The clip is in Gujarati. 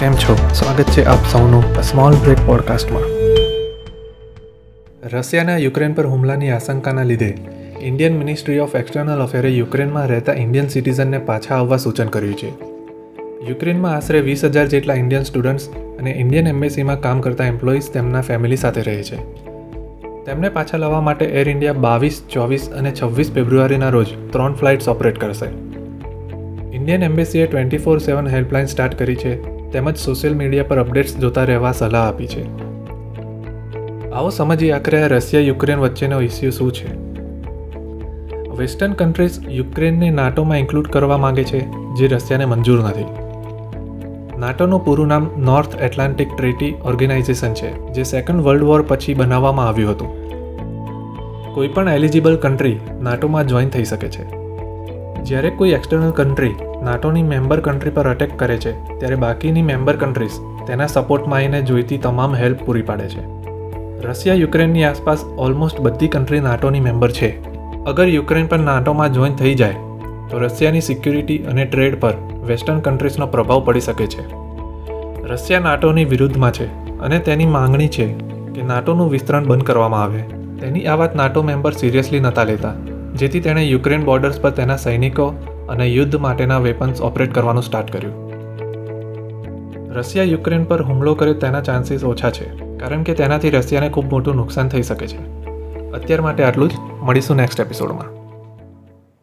કેમ છો? સ્વાગત છે આપ સૌનું સ્મોલ બ્રેક પોડકાસ્ટમાં રશિયાના યુક્રેન પર હુમલાની આશંકાના લીધે Indian ministry of external affairs યુક્રેનમાં રહેતા ઇન્ડિયન સિટીઝનને પાછા આવવા સૂચન કર્યું છે. યુક્રેનમાં આશરે વીસ હજાર જેટલા ઇન્ડિયન સ્ટુડન્ટ્સ અને ઇન્ડિયન એમ્બેસીમાં કામ કરતા એમ્પ્લોઈઝ તેમના ફેમિલી સાથે રહે છે. તેમને પાછા લાવવા માટે એર ઇન્ડિયા બાવીસ, ચોવીસ અને છવ્વીસ ફેબ્રુઆરીના રોજ ત્રણ ફ્લાઇટ્સ ઓપરેટ કરશે. Indian એમ્બેસીએ twenty four seven helpline start કરી છે. તેમજ સોશિયલ મીડિયા પર અપડેટ્સ જોતા રહેવા સલાહ આપી છે. આવો સમજીએ આખરે આ રશિયા યુક્રેન વચ્ચેનો ઇસ્યુ શું છે? વેસ્ટર્ન કન્ટ્રીઝ યુક્રેનને નાટોમાં ઇન્ક્લુડ કરવા માંગે છે, જે રશિયાને મંજૂર નથી. નાટોનું પૂરું નામ નોર્થ એટલાન્ટિક ટ્રેટી ઓર્ગેનાઇઝેશન છે, જે સેકન્ડ વર્લ્ડ વોર પછી બનાવવામાં આવ્યું હતું. કોઈપણ એલિજિબલ કન્ટ્રી નાટોમાં જોઈન થઈ શકે છે. જ્યારે કોઈ એક્સટર્નલ કન્ટ્રી નાટોની મેમ્બર કન્ટ્રી પર અટેક કરે છે, ત્યારે બાકીની મેમ્બર કન્ટ્રીઝ તેના સપોર્ટમાં આવીને જોઈતી તમામ હેલ્પ પૂરી પાડે છે. રશિયા, યુક્રેનની આસપાસ ઓલમોસ્ટ બધી કન્ટ્રી નાટોની મેમ્બર છે. અગર યુક્રેન પર નાટોમાં જોઈન થઈ જાય, તો રશિયાની સિક્યુરિટી અને ટ્રેડ પર વેસ્ટર્ન કન્ટ્રીઝનો પ્રભાવ પડી શકે છે. રશિયા નાટોની વિરુદ્ધમાં છે અને તેની માંગણી છે કે નાટોનું વિસ્તરણ બંધ કરવામાં આવે. તેની આ વાત નાટો મેમ્બર સિરિયસલી નહોતા લેતા. જેથી તેણે યુક્રેન બોર્ડર્સ પર તેના સૈનિકો અને યુદ્ધ માટેના વેપન્સ ઓપરેટ કરવાનું સ્ટાર્ટ કર્યું. રશિયા યુક્રેન પર હુમલો કરે તેના ચાન્સીસ ઓછા છે, કારણ કે તેનાથી રશિયાને ખૂબ મોટું નુકસાન થઈ શકે છે. અત્યાર માટે આટલું જ. મળીશું નેક્સ્ટ એપિસોડમાં